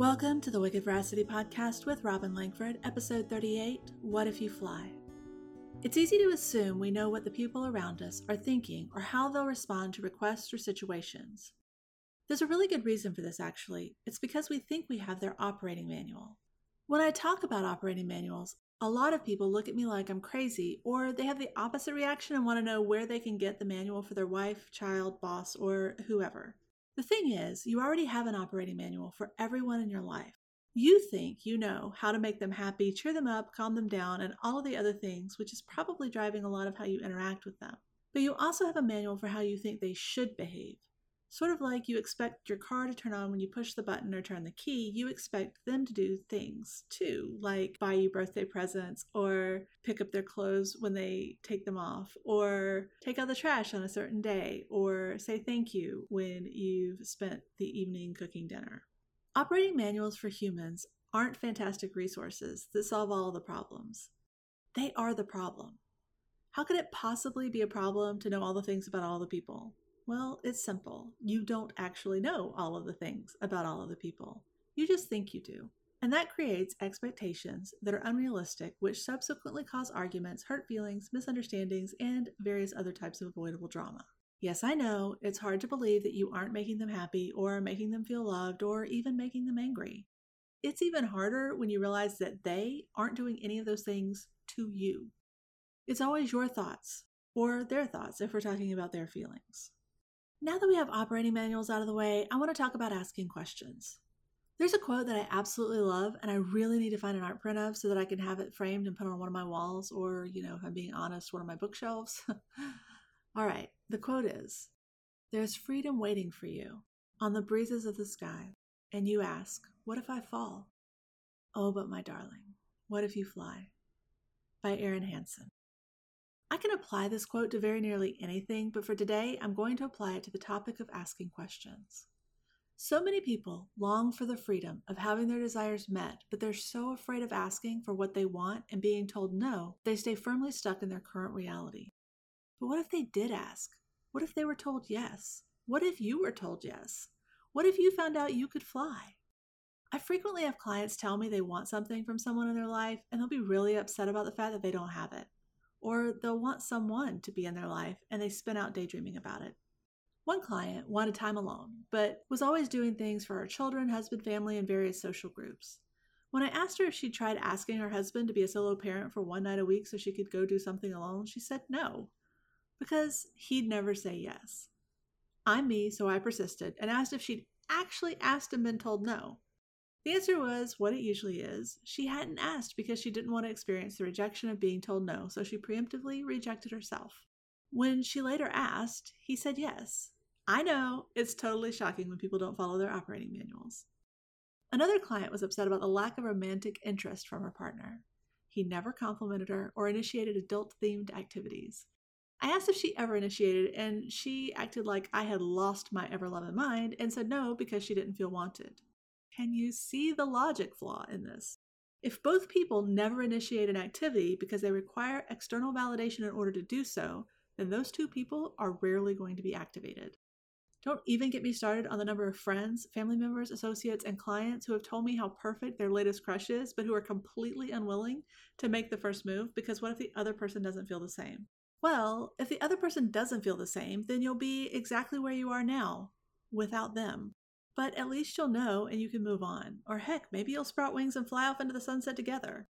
Welcome to the Wicked Veracity Podcast with Robin Langford, episode 38 What If You Fly? It's easy to assume we know what the people around us are thinking or how they'll respond to requests or situations. There's a really good reason for this, actually. It's because we think we have their operating manual. When I talk about operating manuals, a lot of people look at me like I'm crazy, or they have the opposite reaction and want to know where they can get the manual for their wife, child, boss, or whoever. The thing is, you already have an operating manual for everyone in your life. You think you know how to make them happy, cheer them up, calm them down, and all of the other things, which is probably driving a lot of how you interact with them. But you also have a manual for how you think they should behave. Sort of like you expect your car to turn on when you push the button or turn the key, you expect them to do things too, like buy you birthday presents or pick up their clothes when they take them off, or take out the trash on a certain day, or say thank you when you've spent the evening cooking dinner. Operating manuals for humans aren't fantastic resources that solve all the problems. They are the problem. How could it possibly be a problem to know all the things about all the people? Well, it's simple. You don't actually know all of the things about all of the people. You just think you do. And that creates expectations that are unrealistic, which subsequently cause arguments, hurt feelings, misunderstandings, and various other types of avoidable drama. Yes, I know, it's hard to believe that you aren't making them happy, or making them feel loved, or even making them angry. It's even harder when you realize that they aren't doing any of those things to you. It's always your thoughts, or their thoughts if we're talking about their feelings. Now that we have operating manuals out of the way, I want to talk about asking questions. There's a quote that I absolutely love, and I really need to find an art print of so that I can have it framed and put on one of my walls, or, you know, if I'm being honest, one of my bookshelves. All right, the quote is There's freedom waiting for you on the breezes of the sky, and you ask, What if I fall? Oh, but my darling, what if you fly? By Erin Hanson. I can apply this quote to very nearly anything, but for today, I'm going to apply it to the topic of asking questions. So many people long for the freedom of having their desires met, but they're so afraid of asking for what they want and being told no, they stay firmly stuck in their current reality. But what if they did ask? What if they were told yes? What if you were told yes? What if you found out you could fly? I frequently have clients tell me they want something from someone in their life and they'll be really upset about the fact that they don't have it or they'll want someone to be in their life and they spin out daydreaming about it. One client wanted time alone, but was always doing things for her children, husband, family, and various social groups. When I asked her if she'd tried asking her husband to be a solo parent for one night a week so she could go do something alone, she said no, because he'd never say yes. I'm me, so I persisted and asked if she'd actually asked and been told no. The answer was what it usually is. She hadn't asked because she didn't want to experience the rejection of being told no, so she preemptively rejected herself. When she later asked, he said yes. I know, it's totally shocking when people don't follow their operating manuals. Another client was upset about the lack of romantic interest from her partner. He never complimented her or initiated adult themed activities. I asked if she ever initiated, and she acted like I had lost my ever loving mind and said no because she didn't feel wanted. Can you see the logic flaw in this? If both people never initiate an activity because they require external validation in order to do so, then those two people are rarely going to be activated. Don't even get me started on the number of friends, family members, associates, and clients who have told me how perfect their latest crush is, but who are completely unwilling to make the first move because what if the other person doesn't feel the same? Well, if the other person doesn't feel the same, then you'll be exactly where you are now without them. But at least you'll know and you can move on. Or heck, maybe you'll sprout wings and fly off into the sunset together.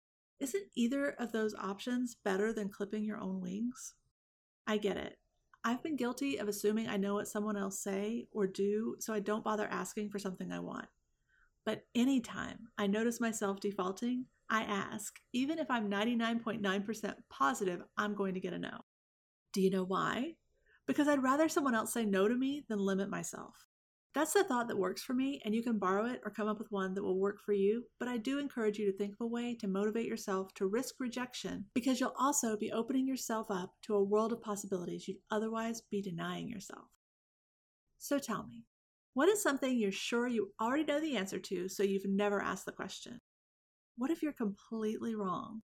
Isn't either of those options better than clipping your own wings? I get it. I've been guilty of assuming I know what someone else say or do, so I don't bother asking for something I want. But anytime I notice myself defaulting, I ask, even if I'm 99.9% positive I'm going to get a no. Do you know why? Because I'd rather someone else say no to me than limit myself. That's the thought that works for me, and you can borrow it or come up with one that will work for you. But I do encourage you to think of a way to motivate yourself to risk rejection because you'll also be opening yourself up to a world of possibilities you'd otherwise be denying yourself. So tell me, what is something you're sure you already know the answer to, so you've never asked the question? What if you're completely wrong?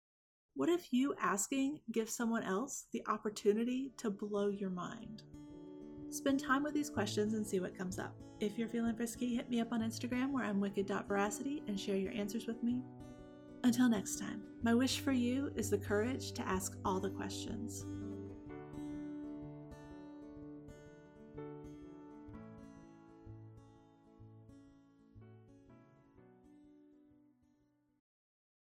What if you asking gives someone else the opportunity to blow your mind? Spend time with these questions and see what comes up. If you're feeling frisky, hit me up on Instagram where I'm wicked.veracity and share your answers with me. Until next time, my wish for you is the courage to ask all the questions.